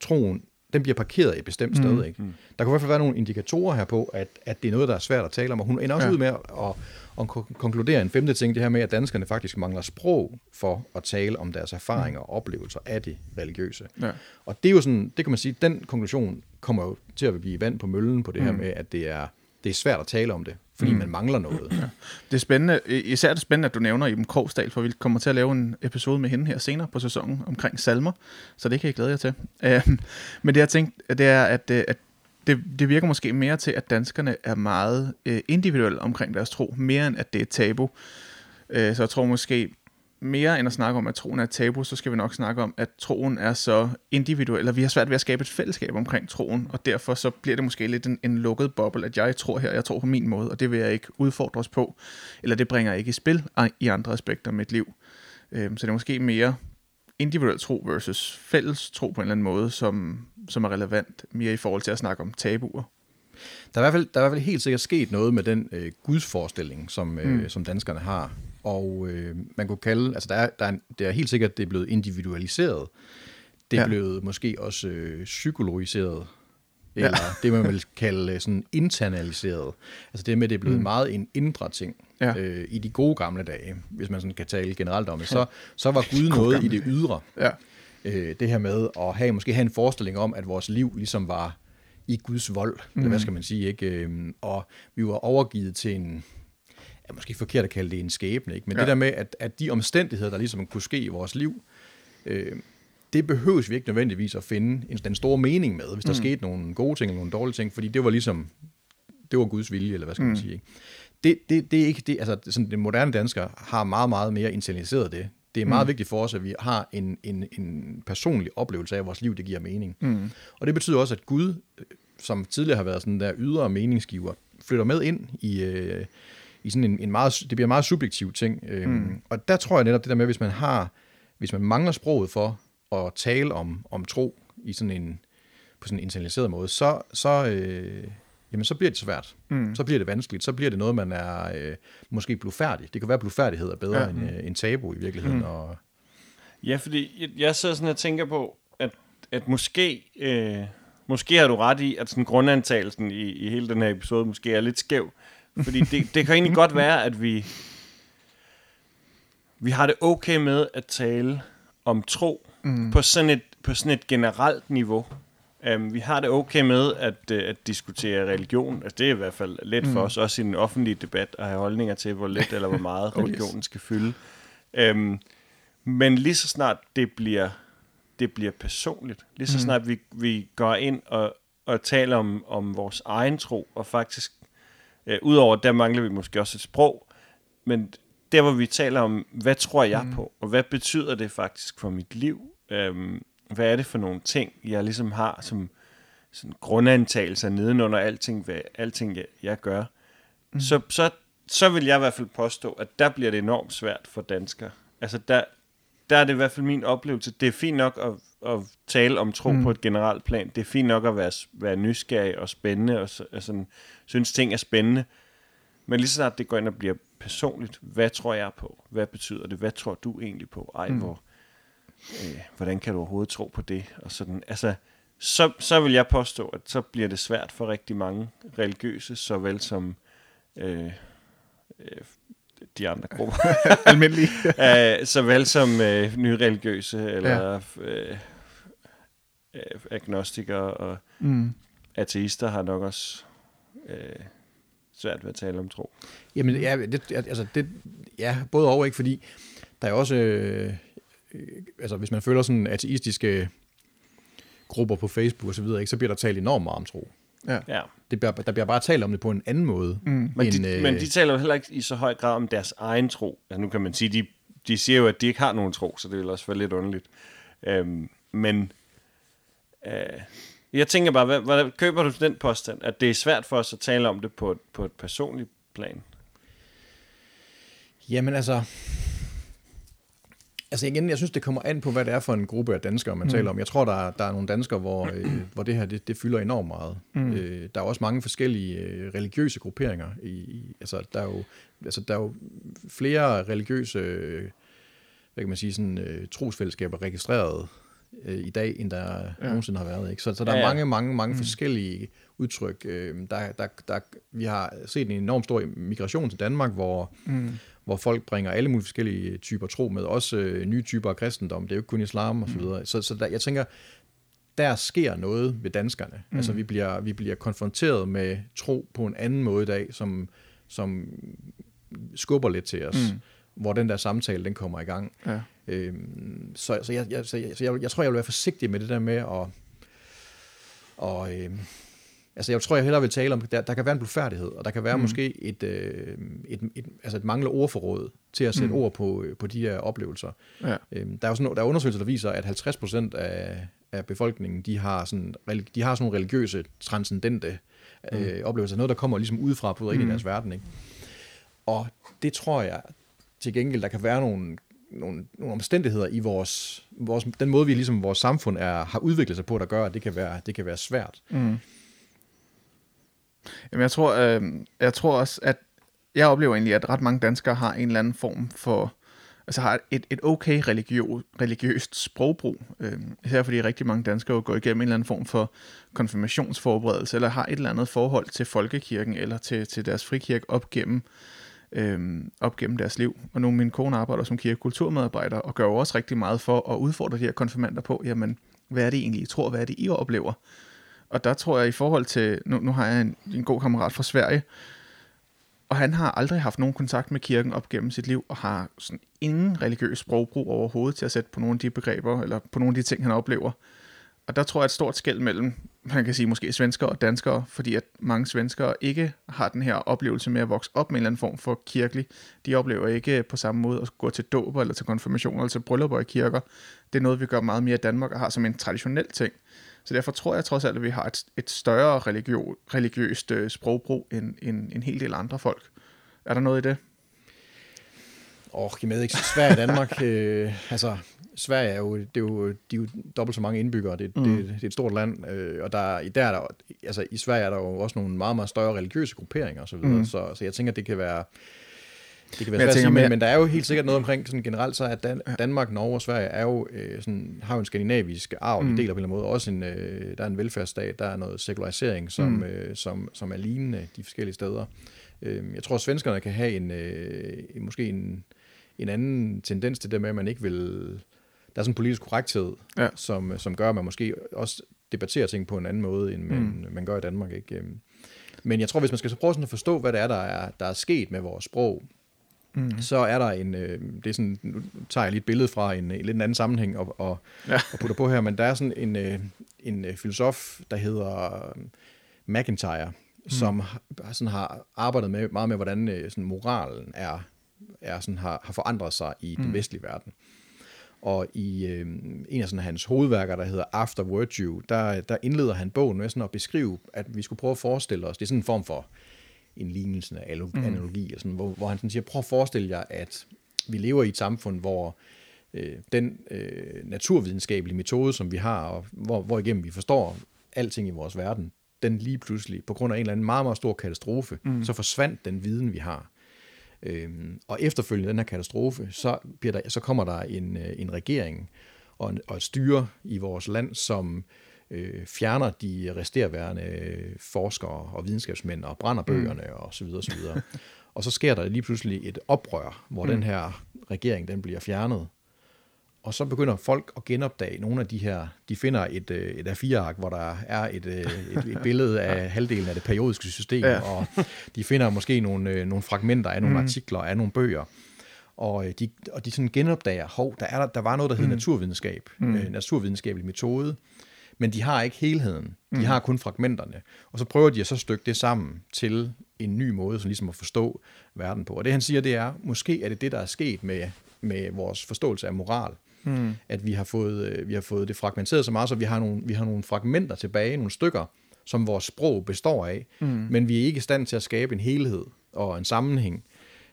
troen, den bliver parkeret et bestemt sted. Mm. Ikke? Der kunne i hvert fald være nogle indikatorer her på, at, at det er noget, der er svært at tale om. Og hun ender også ja. ud med at, at, og konkludere en femte ting, det her med, at danskerne faktisk mangler sprog for at tale om deres erfaringer og oplevelser af det religiøse. Ja. Og det er jo sådan, det kan man sige, den konklusion kommer jo til at blive vand på møllen på det mm. her med, at det er, det er svært at tale om det, fordi mm. man mangler noget. Ja. Det er spændende, især det spændende, at du nævner Iben Krogsdal, for vi kommer til at lave en episode med hende her senere på sæsonen omkring salmer, så det kan jeg glæde jer til. Uh, men det jeg tænkte, det er, at, øh, at det, det virker måske mere til, at danskerne er meget øh, individuelle omkring deres tro, mere end at det er tabu. Øh, så jeg tror måske, mere end at snakke om, at troen er et tabu, så skal vi nok snakke om, at troen er så individuel, eller vi har svært ved at skabe et fællesskab omkring troen, og derfor så bliver det måske lidt en, en lukket boble, at jeg tror her, jeg tror på min måde, og det vil jeg ikke udfordres på, eller det bringer jeg ikke i spil ah, i andre aspekter af mit liv. Øhm, så det er måske mere individuel tro versus fælles tro på en eller anden måde, som, som er relevant mere i forhold til at snakke om tabuer. Der er i hvert fald, der er i hvert fald helt sikkert sket noget med den øh, gudsforestilling, som, øh, mm. som danskerne har. Og øh, man kunne kalde, altså der er, der er, det er helt sikkert, det er blevet individualiseret. Det er ja. blevet måske også øh, psykologiseret, eller ja. det man vil kalde øh, sådan internaliseret. Altså det med, det er blevet mm. meget en indre ting. Ja. Øh, I de gode gamle dage, hvis man sådan kan tale generelt om det, så, så var Gud noget i det ydre. Ja. Øh, det her med at have, måske have en forestilling om, at vores liv ligesom var i Guds vold, mm. eller hvad mm. skal man sige, ikke? Øhm, og vi var overgivet til en, er måske forkert at kalde det en skæbne, ikke? men ja. det der med, at, at de omstændigheder, der ligesom kunne ske i vores liv, øh, det behøves vi ikke nødvendigvis at finde en, den store mening med, hvis der mm. skete nogle gode ting eller nogle dårlige ting, fordi det var ligesom, det var Guds vilje, eller hvad skal mm. man sige. Ikke? Det, det, det er ikke det, altså sådan, den moderne dansker har meget, meget mere internaliseret det. Det er meget mm. vigtigt for os, at vi har en, en, en personlig oplevelse af, at vores liv det giver mening. Mm. Og det betyder også, at Gud, som tidligere har været sådan der ydre meningsgiver, flytter med ind i, øh, i sådan en, en meget, det bliver en meget subjektiv ting. Øhm, mm. Og der tror jeg netop det der med, hvis man har, hvis man mangler sproget for at tale om, om tro i sådan en, på sådan en internaliseret måde, så, så, øh, jamen, så bliver det svært. Mm. Så bliver det vanskeligt. Så bliver det noget, man er øh, måske blufærdig. Det kan være, at blufærdighed er bedre ja. end, øh, end tabu i virkeligheden. Mm. Og... Ja, fordi jeg, jeg sidder sådan og tænker på, at, at måske, øh, måske har du ret i, at sådan grundantagelsen i, i hele den her episode måske er lidt skæv. Fordi det, det kan egentlig godt være, at vi, vi har det okay med at tale om tro mm. på, sådan et, på sådan et generelt niveau. Um, vi har det okay med at, uh, at diskutere religion. Altså, det er i hvert fald let mm. for os, også i en offentlig debat, at have holdninger til, hvor let eller hvor meget religionen skal fylde. Um, men lige så snart det bliver, det bliver personligt, lige så mm. snart vi, vi går ind og, og taler om, om vores egen tro, og faktisk, uh, udover der mangler vi måske også et sprog, men der hvor vi taler om, hvad tror jeg mm. på, og hvad betyder det faktisk for mit liv, um, hvad er det for nogle ting, jeg ligesom har som sådan grundantagelser nedenunder alting, hvad, alting jeg, jeg gør, mm. så, så, så vil jeg i hvert fald påstå, at der bliver det enormt svært for danskere. Altså der, der er det i hvert fald min oplevelse. Det er fint nok at, at tale om tro mm. på et generelt plan. Det er fint nok at være, være nysgerrig og spændende, og, og sådan, synes ting er spændende. Men lige så snart det går ind og bliver personligt, hvad tror jeg på? Hvad betyder det? Hvad tror du egentlig på? Ej, mm. hvor, øh, hvordan kan du overhovedet tro på det? Og sådan, altså, så, så vil jeg påstå, at så bliver det svært for rigtig mange religiøse, såvel som øh, øh, de andre grupper. Almindelige. uh, såvel som øh, nyreligiøse, eller ja. øh, øh, agnostikere og mm. ateister har nok også øh, svært ved at tale om tro. Jamen, ja, det, altså, det, ja både og, ikke? Fordi der er også... Øh, øh, altså hvis man føler sådan ateistiske grupper på Facebook og så videre, ikke, så bliver der talt enormt meget om tro. Ja. ja. Det bliver, der bliver bare talt om det på en anden måde. Mm. Men, end, de, øh, men de taler jo heller ikke i så høj grad om deres egen tro. Ja, nu kan man sige, de, de siger jo, at de ikke har nogen tro, så det vil også være lidt underligt. Øhm, men øh, jeg tænker bare, hvad, hvad, køber du den påstand, at det er svært for os at tale om det på, på et personligt plan? Jamen altså, Altså igen, jeg synes, det kommer an på, hvad det er for en gruppe af danskere, man mm. taler om. Jeg tror, der er, der er nogle danskere, hvor, øh, hvor det her det, det fylder enormt meget. Mm. Øh, der er også mange forskellige øh, religiøse grupperinger. I, i, altså, der er jo, altså, der er jo flere religiøse hvad kan man sige, sådan, øh, trosfællesskaber registreret øh, i dag, end der ja. nogensinde har været. Ikke? Så, så der ja, ja. er mange, mange, mange mm. forskellige udtryk. Øh, der, der, der, vi har set en enorm stor migration til Danmark, hvor, mm hvor folk bringer alle mulige forskellige typer tro med, også øh, nye typer af kristendom, det er jo ikke kun islam og så mm. videre. Så, så der, jeg tænker, der sker noget ved danskerne. Mm. Altså vi bliver, vi bliver konfronteret med tro på en anden måde i dag, som, som skubber lidt til os, mm. hvor den der samtale, den kommer i gang. Ja. Øhm, så så, jeg, jeg, så, jeg, så jeg, jeg tror, jeg vil være forsigtig med det der med at, og, øhm, Altså, jeg tror, jeg hellere vil tale om, der, der kan være en blufærdighed, og der kan være mm. måske et, øh, et, et, altså et manglende ordforråd til at sætte mm. ord på, øh, på de her oplevelser. Ja. Øhm, der er jo sådan, der er undersøgelser, der viser, at 50 procent af, af befolkningen, de har sådan, de har sådan nogle religiøse, transcendente mm. øh, oplevelser. Noget, der kommer ligesom udefra på ind mm. i deres verden. Ikke? Og det tror jeg til gengæld, der kan være nogle, nogle, nogle omstændigheder i vores, vores, den måde, vi ligesom vores samfund er, har udviklet sig på, der gør, at det kan være, det kan være svært. Mm. Jamen, jeg tror, øh, jeg tror også, at jeg oplever egentlig, at ret mange danskere har en eller anden form for, altså har et, et okay religiø, religiøst sprogbrug. Øh, især fordi rigtig mange danskere går igennem en eller anden form for konfirmationsforberedelse, eller har et eller andet forhold til folkekirken, eller til, til deres frikirke op gennem, øh, op gennem deres liv. Og nu min kone arbejder som kirkekulturmedarbejder, og gør jo også rigtig meget for at udfordre de her konfirmander på, jamen, hvad er det egentlig, I tror, hvad er det, I oplever? Og der tror jeg i forhold til, nu, nu har jeg en, en god kammerat fra Sverige, og han har aldrig haft nogen kontakt med kirken op gennem sit liv, og har sådan ingen religiøs sprogbrug overhovedet til at sætte på nogle af de begreber, eller på nogle af de ting, han oplever. Og der tror jeg et stort skæld mellem, man kan sige måske svenskere og danskere, fordi at mange svenskere ikke har den her oplevelse med at vokse op med en eller anden form for kirkelig. De oplever ikke på samme måde at gå til dåber eller til konfirmation eller til bryllupper i kirker. Det er noget, vi gør meget mere i Danmark og har som en traditionel ting. Så derfor tror jeg trods alt, at vi har et, et større religiø, religiøst øh, sprogbrug end, end en hel del andre folk. Er der noget i det? Åh, oh, jeg med ikke. Sverige og Danmark, øh, altså Sverige er jo, det er jo, de er jo dobbelt så mange indbyggere. Det, mm. det, det er et stort land, øh, og der, der er der, altså i Sverige er der jo også nogle meget, meget større religiøse grupperinger og så videre, mm. så, så jeg tænker, det kan være, det kan være svært at sige, men, men der er jo helt sikkert noget omkring sådan generelt så, at Dan, Danmark, Norge og Sverige er jo, øh, sådan, har jo en skandinavisk arv, mm. de deler på en eller anden måde. Også en, øh, der er en velfærdsstat, der er noget sekularisering, som, mm. øh, som, som er lignende de forskellige steder. Øh, jeg tror, at svenskerne kan have en, øh, måske en, en anden tendens til det med, at man ikke vil... Der er sådan en politisk korrekthed, ja. som, som gør, at man måske også debatterer ting på en anden måde, end man, mm. man gør i Danmark. Ikke? Øhm, men jeg tror, hvis man skal så prøve sådan at forstå, hvad det er, der er, der er sket med vores sprog, mm. så er der en, øh, det er sådan, nu tager jeg lige et billede fra en, en lidt anden sammenhæng og, og, ja. og putter på her, men der er sådan en, øh, en øh, filosof, der hedder øh, McIntyre, mm. som sådan har arbejdet med, meget med, hvordan øh, sådan moralen er, er sådan, har, har forandret sig i mm. den vestlige verden. Og i øh, en af sådan hans hovedværker, der hedder After Virtue, der, der indleder han bogen med sådan at beskrive, at vi skulle prøve at forestille os, det er sådan en form for en lignelse af mm. analogi, og sådan, hvor, hvor han sådan siger, prøv at forestille jer, at vi lever i et samfund, hvor øh, den øh, naturvidenskabelige metode, som vi har, og hvor, hvor igennem vi forstår alting i vores verden, den lige pludselig, på grund af en eller anden meget, meget stor katastrofe, mm. så forsvandt den viden, vi har. Øhm, og efterfølgende den her katastrofe, så, bliver der, så kommer der en, øh, en regering og, en, og et styre i vores land, som øh, fjerner de resterværende øh, forskere og videnskabsmænd og brænder mm. bøgerne mm. og så videre og så videre. og så sker der lige pludselig et oprør, hvor mm. den her regering den bliver fjernet. Og så begynder folk at genopdage nogle af de her, de finder et, øh, et A4-ark, hvor der er et, øh, et, et billede af halvdelen af det periodiske system, ja. og de finder måske nogle, nogle fragmenter af nogle mm. artikler, af nogle bøger, og de, og de sådan genopdager, hov, der, er, der var noget, der hed mm. naturvidenskab, mm. øh, naturvidenskabelig metode, men de har ikke helheden. De mm. har kun fragmenterne. Og så prøver de at så stykke det sammen til en ny måde, som ligesom at forstå verden på. Og det han siger, det er, måske er det det, der er sket med, med vores forståelse af moral. Mm. At vi har, fået, øh, vi har fået det fragmenteret så meget, så vi har, nogle, vi har nogle fragmenter tilbage, nogle stykker, som vores sprog består af, mm. men vi er ikke i stand til at skabe en helhed og en sammenhæng.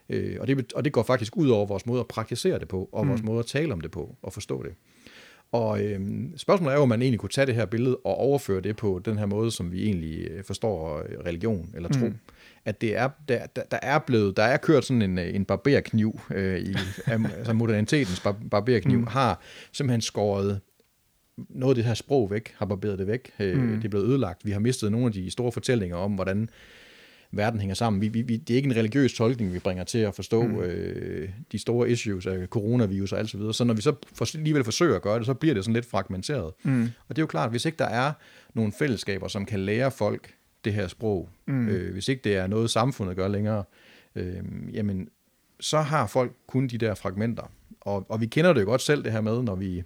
Øh, og, det, og det går faktisk ud over vores måde at praktisere det på, og mm. vores måde at tale om det på, og forstå det. Og øhm, spørgsmålet er jo, om man egentlig kunne tage det her billede og overføre det på den her måde, som vi egentlig øh, forstår øh, religion eller tro. Mm. At det er, der, der, der er blevet, der er kørt sådan en, øh, en barberkniv, øh, i, altså modernitetens bar, barberkniv, mm. har simpelthen skåret noget af det her sprog væk, har barberet det væk. Mm. Det er blevet ødelagt. Vi har mistet nogle af de store fortællinger om, hvordan verden hænger sammen. Vi, vi, vi, det er ikke en religiøs tolkning, vi bringer til at forstå mm. øh, de store issues af coronavirus og alt så videre. Så når vi så for, alligevel forsøger at gøre det, så bliver det sådan lidt fragmenteret. Mm. Og det er jo klart, hvis ikke der er nogle fællesskaber, som kan lære folk det her sprog, mm. øh, hvis ikke det er noget, samfundet gør længere, øh, jamen, så har folk kun de der fragmenter. Og, og vi kender det jo godt selv, det her med, når vi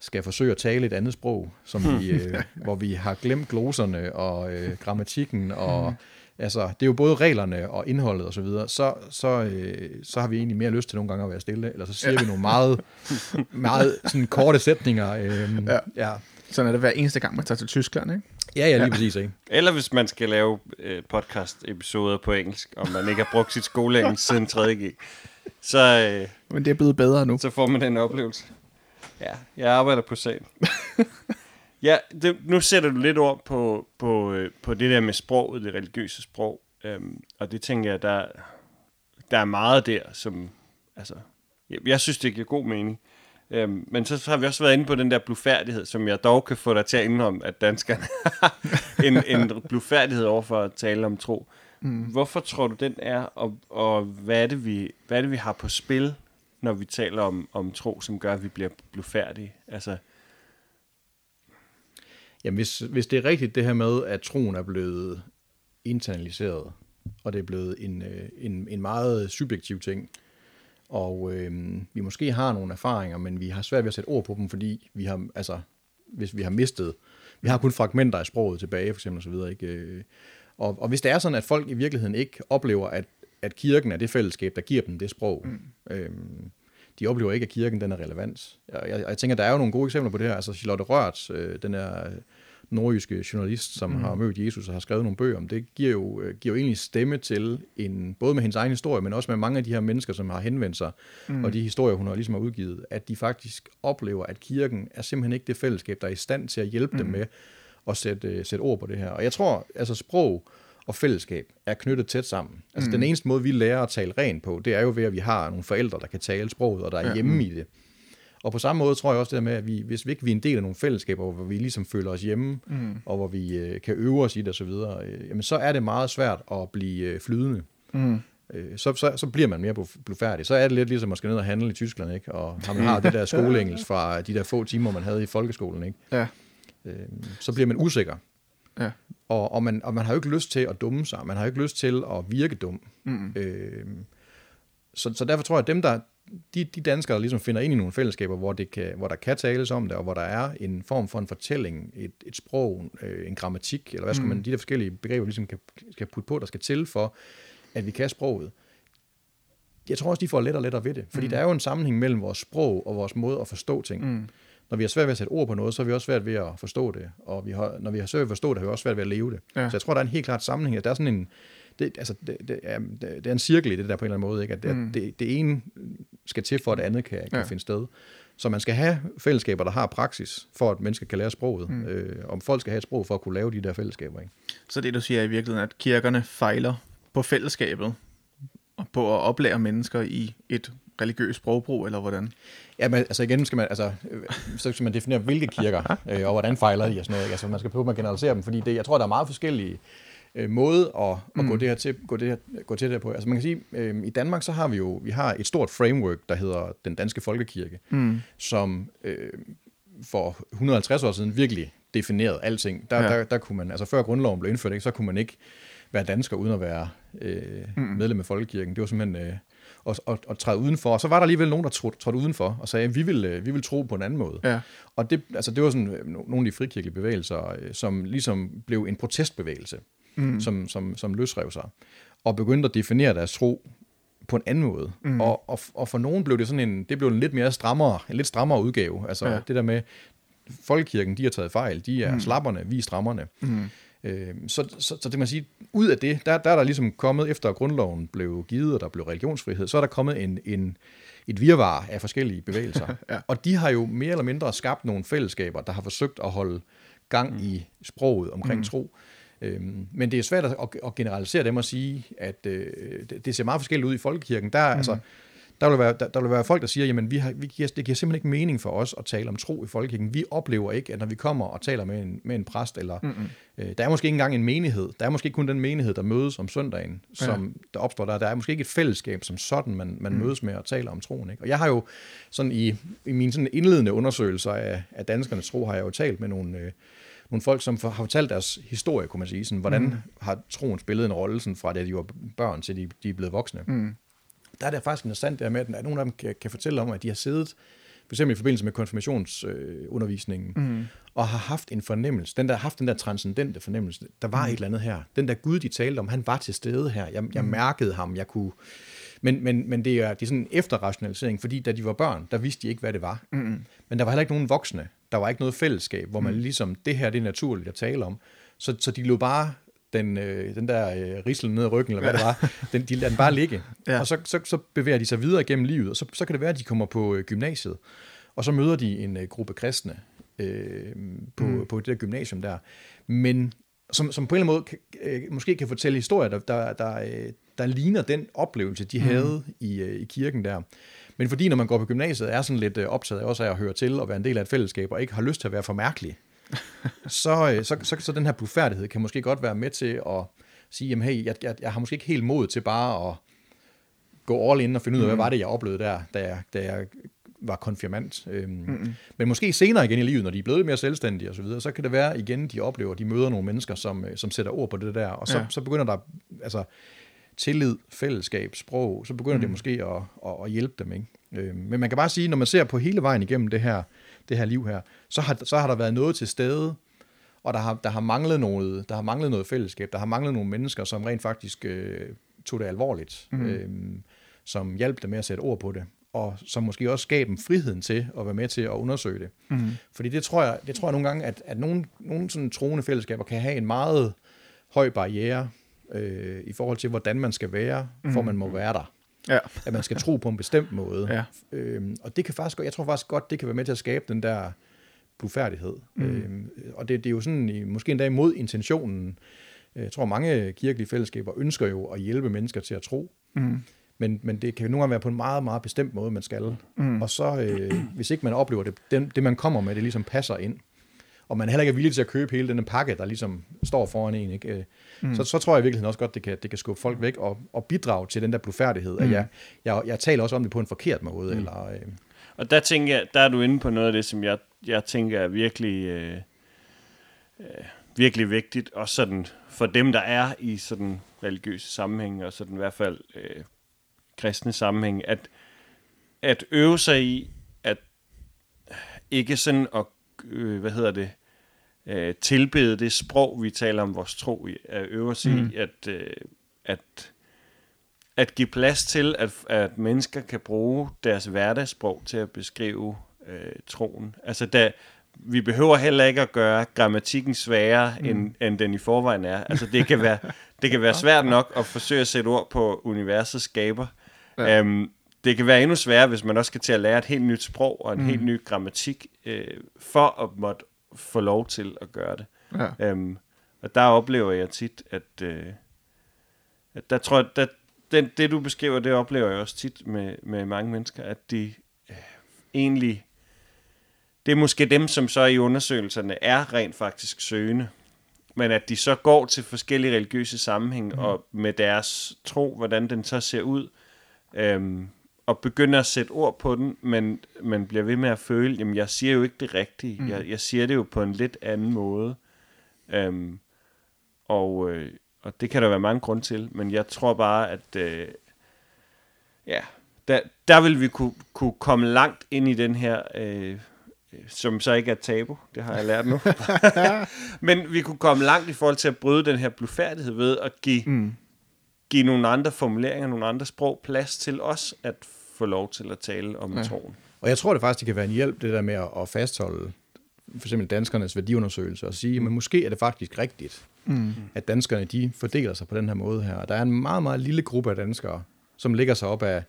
skal forsøge at tale et andet sprog, som vi, øh, hvor vi har glemt gloserne og øh, grammatikken og altså det er jo både reglerne og indholdet og så videre, så, så, øh, så har vi egentlig mere lyst til nogle gange at være stille, eller så siger ja. vi nogle meget, meget sådan korte sætninger. Øh, ja. ja. Sådan er det hver eneste gang, man tager til Tyskland, ikke? Ja, ja, lige ja. præcis. Ikke? Eller hvis man skal lave øh, podcast-episoder på engelsk, og man ikke har brugt sit skoleengelsk siden 3.G, så, øh, Men det er blevet bedre nu. så får man den oplevelse. Ja, jeg arbejder på sagen. ja, det, nu sætter du lidt ord på, på, øh, på det der med sproget, det religiøse sprog. Øhm, og det tænker jeg, der, der er meget der, som... Altså, jeg, jeg synes, det giver god mening. Øhm, men så har vi også været inde på den der blufærdighed, som jeg dog kan få dig til at indrømme, at danskerne har en, en blufærdighed over for at tale om tro. Mm. Hvorfor tror du, den er, og, og hvad, er det, vi, hvad er det, vi har på spil, når vi taler om, om tro, som gør, at vi bliver blufærdige? Altså, Jamen, hvis, hvis det er rigtigt det her med, at troen er blevet internaliseret, og det er blevet en, øh, en, en meget subjektiv ting, og øh, vi måske har nogle erfaringer, men vi har svært ved at sætte ord på dem, fordi vi har, altså, hvis vi har mistet, vi har kun fragmenter af sproget tilbage, for eksempel, og så videre, ikke? Øh, og, og hvis det er sådan, at folk i virkeligheden ikke oplever, at, at kirken er det fællesskab, der giver dem det sprog, mm. øhm, de oplever ikke, at kirken den er relevant. Jeg, jeg, jeg tænker, der er jo nogle gode eksempler på det her. Altså Charlotte Rørts, øh, den er nordjyske journalist, som mm. har mødt Jesus og har skrevet nogle bøger om det, giver jo, øh, giver jo egentlig stemme til, en, både med hendes egen historie, men også med mange af de her mennesker, som har henvendt sig, mm. og de historier, hun har ligesom har udgivet, at de faktisk oplever, at kirken er simpelthen ikke det fællesskab, der er i stand til at hjælpe mm. dem med at sætte, øh, sætte ord på det her. Og jeg tror, altså sprog og fællesskab er knyttet tæt sammen. Altså mm. den eneste måde, vi lærer at tale rent på, det er jo ved, at vi har nogle forældre, der kan tale sproget, og der er ja. hjemme mm. i det. Og på samme måde tror jeg også det der med, at vi, hvis vi ikke vi er en del af nogle fællesskaber, hvor vi ligesom føler os hjemme, mm. og hvor vi øh, kan øve os i det osv., øh, jamen så er det meget svært at blive øh, flydende. Mm. Øh, så, så, så bliver man mere blufærdig. Så er det lidt ligesom at skal ned og handle i Tyskland, ikke? og man har det der skoleengelsk fra de der få timer, man havde i folkeskolen. Ikke? Ja. Øh, så bliver man usikker. Ja. Og, og, man, og man har jo ikke lyst til at dumme sig. Man har jo ikke lyst til at virke dum. Mm. Øh, så, så derfor tror jeg, at dem, der, de, de danskere, der ligesom finder ind i nogle fællesskaber, hvor, det kan, hvor der kan tales om det, og hvor der er en form for en fortælling, et, et sprog, øh, en grammatik, eller hvad skal mm. man, de der forskellige begreber ligesom kan, kan putte på, der skal til for, at vi kan sproget. Jeg tror også, de får let og lettere ved det, fordi mm. der er jo en sammenhæng mellem vores sprog og vores måde at forstå ting. Mm når vi har svært ved at sætte ord på noget, så har vi også svært ved at forstå det. Og vi har, når vi har svært ved at forstå det, har vi også svært ved at leve det. Ja. Så jeg tror, der er en helt klart sammenhæng. Der er sådan en, det, altså, det, det, er, det er en cirkel i det der på en eller anden måde. Ikke? At det, mm. det, det ene skal til, for at det andet kan, kan ja. finde sted. Så man skal have fællesskaber, der har praksis, for at mennesker kan lære sproget. Mm. Øh, om folk skal have et sprog for at kunne lave de der fællesskaber. Ikke? Så det, du siger i virkeligheden, at kirkerne fejler på fællesskabet, og på at oplære mennesker i et religiøs sprogbrug, eller hvordan? Ja, men altså igen skal man, altså, øh, så skal man definere, hvilke kirker, øh, og hvordan fejler de og sådan noget. Altså, man skal prøve at generalisere dem, fordi det, jeg tror, der er meget forskellige øh, måde at, at mm. gå, det her til, gå, det her, gå til det her på. Altså man kan sige, øh, i Danmark så har vi jo vi har et stort framework, der hedder den danske folkekirke, mm. som øh, for 150 år siden virkelig definerede alting. Der, ja. der, der kunne man, altså før grundloven blev indført, ikke, så kunne man ikke være dansker uden at være øh, mm. medlem af folkekirken. Det var simpelthen... Øh, og, og, og træde udenfor. Og så var der alligevel nogen, der trådte, trådte udenfor og sagde, at vi vil, øh, vi vil tro på en anden måde. Ja. Og det, altså, det var sådan øh, nogle af de frikirkelige bevægelser, øh, som ligesom blev en protestbevægelse, mm. som, som, som løsrev sig, og begyndte at definere deres tro på en anden måde. Mm. Og, og, og for nogen blev det sådan en, det blev en lidt mere strammere, en lidt strammere udgave. Altså ja. det der med, folkekirken, de har taget fejl, de er mm. slapperne, vi er strammerne. Mm. Øh, så, så, så det kan man sige, ud af det, der, der er der ligesom kommet, efter grundloven blev givet, og der blev religionsfrihed, så er der kommet en, en, et virvar af forskellige bevægelser. ja. Og de har jo mere eller mindre skabt nogle fællesskaber, der har forsøgt at holde gang mm. i sproget omkring mm. tro. Øhm, men det er svært at, at generalisere dem og sige, at øh, det, det ser meget forskelligt ud i folkekirken. Der, mm. altså, der vil, være, der, der vil være folk, der siger, jamen vi har, vi giver, det giver simpelthen ikke mening for os at tale om tro i folkekirken. Vi oplever ikke, at når vi kommer og taler med en, med en præst, eller mm-hmm. øh, der er måske ikke engang en menighed. Der er måske kun den menighed, der mødes om søndagen, som ja. der opstår der. Der er måske ikke et fællesskab som sådan, man, man mm. mødes med og taler om troen. Ikke? Og jeg har jo sådan i, i mine sådan indledende undersøgelser af, af danskernes tro, har jeg jo talt med nogle... Øh, nogle folk, som har fortalt deres historie, kunne man sige. Sådan, hvordan mm. har troen spillet en rolle, sådan, fra da de var børn til de, de er blevet voksne. Mm der er det faktisk interessant der med, at nogen af dem kan, kan fortælle om, at de har siddet for eksempel i forbindelse med konfirmationsundervisningen, øh, mm. og har haft en fornemmelse, den der, haft den der transcendente fornemmelse, der var mm. et eller andet her. Den der Gud, de talte om, han var til stede her. Jeg, jeg mm. mærkede ham, jeg kunne... Men, men, men det, er, det er sådan en efterrationalisering, fordi da de var børn, der vidste de ikke, hvad det var. Mm. Men der var heller ikke nogen voksne. Der var ikke noget fællesskab, hvor man mm. ligesom, det her det er naturligt at tale om. Så, så de lå bare den, øh, den der øh, rislen ned ad ryggen, eller hvad ja. det var, den, de lader den bare ligge. Ja. Og så, så, så bevæger de sig videre gennem livet, og så, så kan det være, at de kommer på øh, gymnasiet, og så møder de en øh, gruppe kristne øh, på, mm. på det der gymnasium der. Men som, som på en eller anden måde øh, måske kan fortælle historier, der, der, der, øh, der ligner den oplevelse, de mm. havde i, øh, i kirken der. Men fordi når man går på gymnasiet, er sådan lidt øh, optaget også af at høre til og være en del af et fællesskab, og ikke har lyst til at være for mærkelig, så, øh, så, så, så den her blufærdighed kan måske godt være med til at sige, jamen hey, jeg, jeg, jeg har måske ikke helt mod til bare at gå all in og finde ud af, mm. hvad var det, jeg oplevede der, da jeg, da jeg var konfirmant. Øhm, mm. Men måske senere igen i livet, når de er blevet mere selvstændige osv., så, videre, så kan det være igen, de oplever, de møder nogle mennesker, som, øh, som sætter ord på det der, og så, ja. så begynder der, altså tillid, fællesskab, sprog, så begynder mm. det måske at, at, at hjælpe dem. Ikke? Øhm, men man kan bare sige, når man ser på hele vejen igennem det her, det her liv her, så har, så har der været noget til stede, og der har, der har manglet noget, der har manglet noget fællesskab, der har manglet nogle mennesker, som rent faktisk øh, tog det alvorligt, mm. øh, som hjalp dem med at sætte ord på det, og som måske også gav dem friheden til at være med til at undersøge det. Mm. Fordi det tror jeg, det tror jeg nogle gange, at, at nogle, nogle sådan troende fællesskaber kan have en meget høj barriere øh, i forhold til, hvordan man skal være, mm. for man må være der. Ja. At man skal tro på en bestemt måde. Ja. Øhm, og det kan faktisk, jeg tror faktisk godt, det kan være med til at skabe den der blufærdighed. Mm. Øhm, og det, det er jo sådan, måske endda imod intentionen. Jeg tror, mange kirkelige fællesskaber ønsker jo at hjælpe mennesker til at tro. Mm. Men, men det kan jo nogle gange være på en meget, meget bestemt måde, man skal. Mm. Og så, øh, hvis ikke man oplever det, det, det man kommer med, det ligesom passer ind, og man heller ikke er villig til at købe hele den pakke, der ligesom står foran en, ikke? Mm. så, så tror jeg i virkeligheden også godt, det kan, det kan skubbe folk væk og, og bidrage til den der blufærdighed, mm. at jeg, jeg, jeg taler også om det på en forkert måde. Mm. Eller, øh. Og der tænker jeg, der er du inde på noget af det, som jeg, jeg tænker er virkelig, øh, øh, virkelig vigtigt, også sådan for dem, der er i sådan religiøse sammenhæng, og sådan i hvert fald øh, kristne sammenhæng, at, at øve sig i, at ikke sådan at, øh, hvad hedder det, øh, tilbede det sprog, vi taler om vores tro i, at øve os mm. i, at, øh, at, at give plads til, at, at mennesker kan bruge deres hverdagssprog til at beskrive øh, troen. Altså, da, vi behøver heller ikke at gøre grammatikken sværere, mm. end, end den i forvejen er. Altså, det kan være, det kan være svært nok at forsøge at sætte ord på universets skaber. Ja. Øhm, det kan være endnu sværere, hvis man også skal til at lære et helt nyt sprog og en mm. helt ny grammatik, øh, for at måtte få lov til at gøre det. Ja. Øhm, og der oplever jeg tit, at, øh, at der tror jeg, at den, det du beskriver, det oplever jeg også tit med, med mange mennesker, at de øh, egentlig, det er måske dem, som så i undersøgelserne er rent faktisk søgende, men at de så går til forskellige religiøse sammenhæng, mm. og med deres tro, hvordan den så ser ud, øhm, og begynder at sætte ord på den, men man bliver ved med at føle, jamen jeg siger jo ikke det rigtige. Mm. Jeg, jeg siger det jo på en lidt anden måde. Øhm, og, øh, og det kan der være mange grunde til, men jeg tror bare, at øh, ja, der, der vil vi kunne, kunne komme langt ind i den her, øh, som så ikke er tabu, det har jeg lært nu. men vi kunne komme langt i forhold til at bryde den her blufærdighed ved at give, mm. give nogle andre formuleringer, nogle andre sprog plads til os at få lov til at tale om ja. troen. Og jeg tror det faktisk, det kan være en hjælp, det der med at fastholde for eksempel danskernes værdiundersøgelse og sige, mm. men måske er det faktisk rigtigt, mm. at danskerne de fordeler sig på den her måde her. Der er en meget, meget lille gruppe af danskere, som ligger sig op af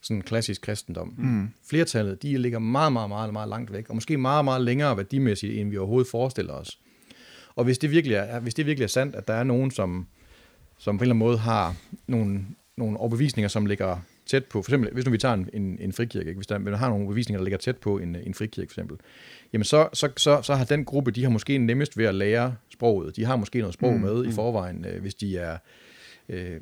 sådan klassisk kristendom. Mm. Flertallet, de ligger meget, meget, meget, meget langt væk, og måske meget, meget længere værdimæssigt, end vi overhovedet forestiller os. Og hvis det virkelig er, hvis det virkelig er sandt, at der er nogen, som, som på en eller anden måde har nogle, nogle overbevisninger, som ligger tæt på, for eksempel, hvis nu vi tager en, en, en frikirke, ikke? hvis der, man har nogle bevisninger, der ligger tæt på en, en frikirke for eksempel, jamen så, så, så, så har den gruppe, de har måske nemmest ved at lære sproget. De har måske noget sprog mm. med mm. i forvejen, øh, hvis de er... Øh,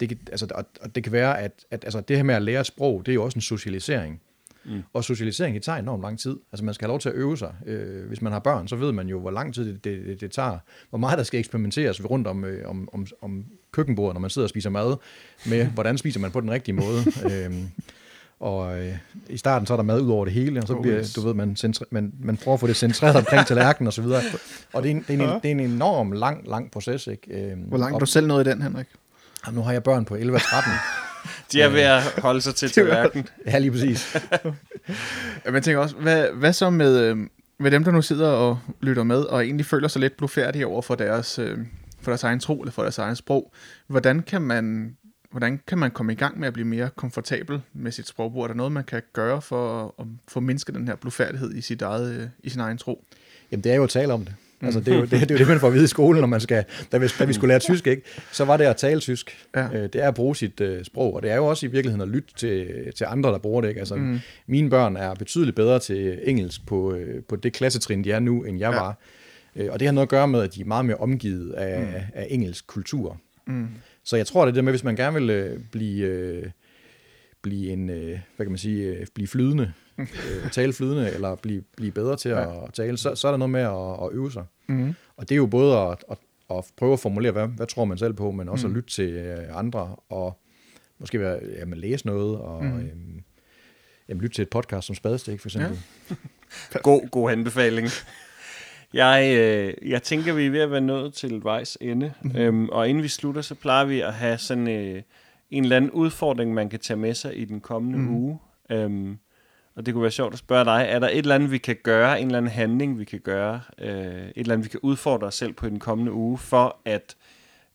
det, kan, altså, og, og det kan være, at, at altså, det her med at lære sprog, det er jo også en socialisering. Mm. Og socialisering, det tager enormt lang tid. Altså man skal have lov til at øve sig. Øh, hvis man har børn, så ved man jo, hvor lang tid det, det, det tager. Hvor meget der skal eksperimenteres rundt om, øh, om, om, om køkkenbordet, når man sidder og spiser mad, med hvordan spiser man på den rigtige måde. øhm, Og øh, i starten så er der mad ud over det hele, og så Oh, bliver, yes. du ved, man, centre, man, man prøver at få det centreret omkring tallerkenen og så videre. Og det er en, det er en, det er en enorm lang, lang proces, ikke? Øhm, Hvor langt er og, du selv nået i den, Henrik? nu har jeg børn på 11 og 13. De er ved at holde sig til tallerkenen. ja, lige præcis. Men tænker også, hvad, hvad så med, øh, med dem, der nu sidder og lytter med, og egentlig føler sig lidt blufærdige over for deres, øh, for deres egen tro eller for deres egen sprog? Hvordan kan man hvordan kan man komme i gang med at blive mere komfortabel med sit sprogbrug? Er der noget, man kan gøre for at, mindsket den her blufærdighed i, sit eget, øh, i sin egen tro? Jamen, det er jo at tale om det. Altså, det, er jo, det, det er jo det, man får at vide i skolen, når man skal, da, vi, da vi skulle lære tysk, ikke? så var det at tale tysk. Ja. Øh, Det er at bruge sit uh, sprog, og det er jo også i virkeligheden at lytte til, til andre, der bruger det. Ikke? Altså, mm. Mine børn er betydeligt bedre til engelsk på, øh, på det klassetrin, de er nu, end jeg Ja. var. Øh, Og det har noget at gøre med, at de er meget mere omgivet af, mm. af engelsk kultur. Mm. Så jeg tror, det er det med, hvis man gerne vil øh, blive, øh, blive en, øh, hvad kan man sige, øh, blive flydende, øh, tale flydende, eller blive, blive bedre til at tale, så, så er der noget med at, at øve sig. Mm. Og det er jo både at, at, at prøve at formulere, hvad, hvad tror man selv på, men også mm. at lytte til andre, og måske være, jamen, læse noget, og mm. øhm, jamen, lytte til et podcast som Spadestik, for eksempel. Ja. God, god anbefaling. Jeg, øh, jeg tænker, vi er ved at være nået til vejs ende. Mm-hmm. Øhm, og inden vi slutter, så plejer vi at have sådan øh, en eller anden udfordring, man kan tage med sig i den kommende mm. uge. Øhm, og det kunne være sjovt at spørge dig, er der et eller andet, vi kan gøre, en eller anden handling, vi kan gøre, øh, et eller andet, vi kan udfordre os selv på i den kommende uge, for at,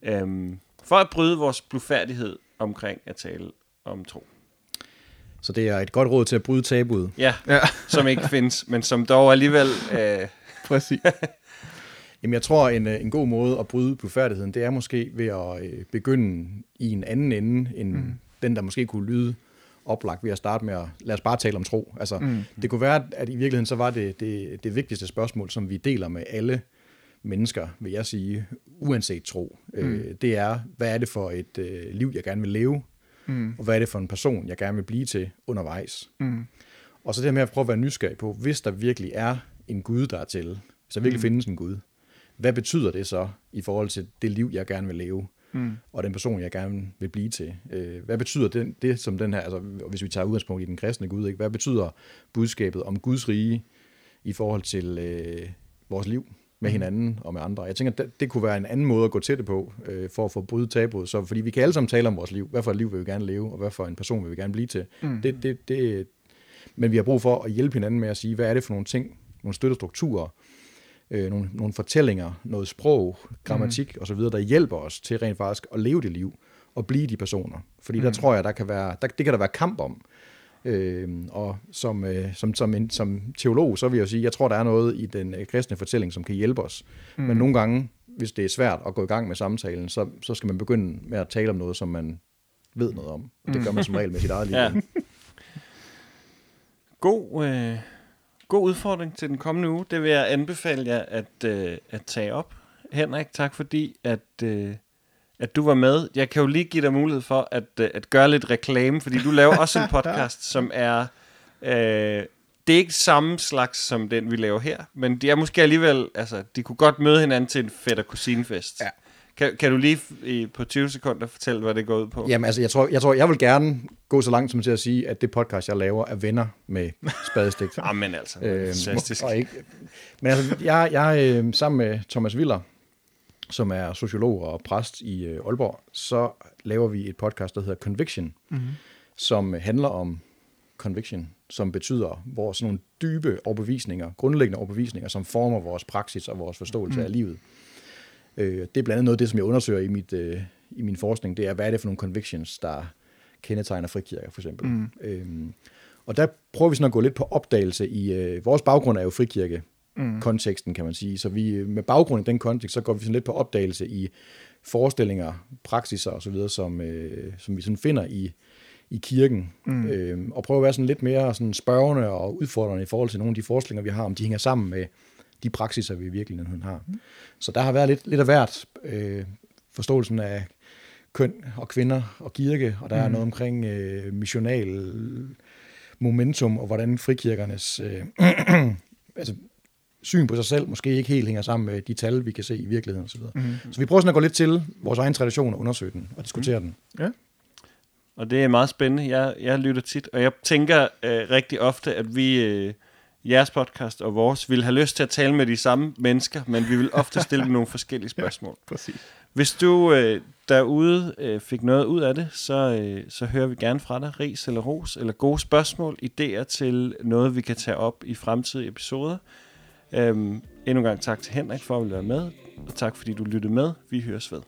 øhm, for at bryde vores blufærdighed omkring at tale om tro? Så det er et godt råd til at bryde tabuet. Ja, Ja, som ikke findes, men som dog alligevel... Øh, præcis. Jamen, jeg tror, en, øh, en god måde at bryde blufærdigheden, det er måske ved at øh, begynde i en anden ende, end mm. den, der måske kunne lyde oplagt ved at starte med at, lad os bare tale om tro. Altså, mm. det kunne være, at i virkeligheden så var det, det det vigtigste spørgsmål, som vi deler med alle mennesker, vil jeg sige, uanset tro. Mm. Øh, det er, hvad er det for et øh, liv, jeg gerne vil leve, mm. og hvad er det for en person, jeg gerne vil blive til undervejs. Mm. Og så det her med at prøve at være nysgerrig på, hvis der virkelig er en Gud, der er til, hvis der virkelig mm. findes en Gud, hvad betyder det så i forhold til det liv, jeg gerne vil leve, mm. og den person, jeg gerne vil blive til? Øh, hvad betyder det, det som den her, altså hvis vi tager udgangspunkt i den kristne Gud, ikke? hvad betyder budskabet om Guds rige i forhold til øh, vores liv med hinanden og med andre? Jeg tænker, det, det kunne være en anden måde at gå til det på, øh, for at få brydet tabuet. Så, fordi vi kan alle sammen tale om vores liv. Hvad for et liv vil vi gerne leve, og hvad for en person vil vi gerne blive til? Mm. Det, det, det, men vi har brug for at hjælpe hinanden med at sige, hvad er det for nogle ting, nogle støttestrukturer, øh, nogle, nogle fortællinger, noget sprog, grammatik mm. osv., der hjælper os til rent faktisk at leve det liv og blive de personer. Fordi mm. der tror jeg, der kan være, der, det kan der være kamp om. Øh, og som, øh, som, som, en, som teolog, så vil jeg sige, jeg tror, der er noget i den øh, kristne fortælling, som kan hjælpe os. Mm. Men nogle gange, hvis det er svært at gå i gang med samtalen, så, så skal man begynde med at tale om noget, som man ved noget om. Og det gør man som regel med sit eget liv. Ja. God, øh, god udfordring til den kommende uge. Det vil jeg anbefale jer at, øh, at tage op. Henrik, tak fordi, at, øh, at du var med. Jeg kan jo lige give dig mulighed for at, øh, at gøre lidt reklame, fordi du laver også en podcast, som er... Øh, det er ikke samme slags som den, vi laver her, men de er måske alligevel... Altså, de kunne godt møde hinanden til en fætter kusinefest. Ja. Kan, kan du lige i, på 20 sekunder fortælle, hvad det går ud på? Jamen altså, jeg tror, jeg tror, jeg vil gerne gå så langt som til at sige, at det podcast, jeg laver, er venner med spadestik. Jamen altså, Øhm, fantastisk. og ikke, men altså, jeg, jeg øh, sammen med Thomas Willer, som er sociolog og præst i øh, Aalborg, så laver vi et podcast, der hedder Conviction, mm-hmm. som handler om conviction, som betyder vores sådan nogle dybe overbevisninger, grundlæggende overbevisninger, som former vores praksis og vores forståelse mm. af livet. Øh, det er blandt andet noget af det, som jeg undersøger i, mit, øh, i min forskning, det er, hvad er det for nogle convictions, der kendetegner frikirker, for eksempel. Mm. Øhm, og der prøver vi sådan at gå lidt på opdagelse i, øh, vores baggrund er jo frikirke, mm. konteksten, kan man sige. Så vi, med baggrund i den kontekst, så går vi sådan lidt på opdagelse i forestillinger, praksiser osv., som, øh, som vi sådan finder i, i kirken, mm. øhm, og prøver at være sådan lidt mere sådan spørgende og udfordrende i forhold til nogle af de forestillinger, vi har, om de hænger sammen med de praksiser, vi i virkeligheden har. Mm. Så der har været lidt, lidt af hvert øh, forståelsen af køn og kvinder og kirke, og der mm. er noget omkring øh, missional momentum, og hvordan frikirkernes øh, altså, syn på sig selv måske ikke helt hænger sammen med de tal, vi kan se i virkeligheden osv. Mm. Så vi prøver sådan at gå lidt til vores egen tradition og undersøge den og diskutere mm. den. Ja. Og det er meget spændende. Jeg, jeg lytter tit, og jeg tænker øh, rigtig ofte, at vi, øh, jeres podcast og vores, vil have lyst til at tale med de samme mennesker, men vi vil ofte stille dem nogle forskellige spørgsmål. Præcis. Hvis du øh, derude øh, fik noget ud af det, så, øh, så hører vi gerne fra dig, ris eller ros, eller gode spørgsmål, idéer til noget, vi kan tage op i fremtidige episoder. Øhm, endnu en gang tak til Henrik for at være med, og tak fordi du lyttede med. Vi høres ved.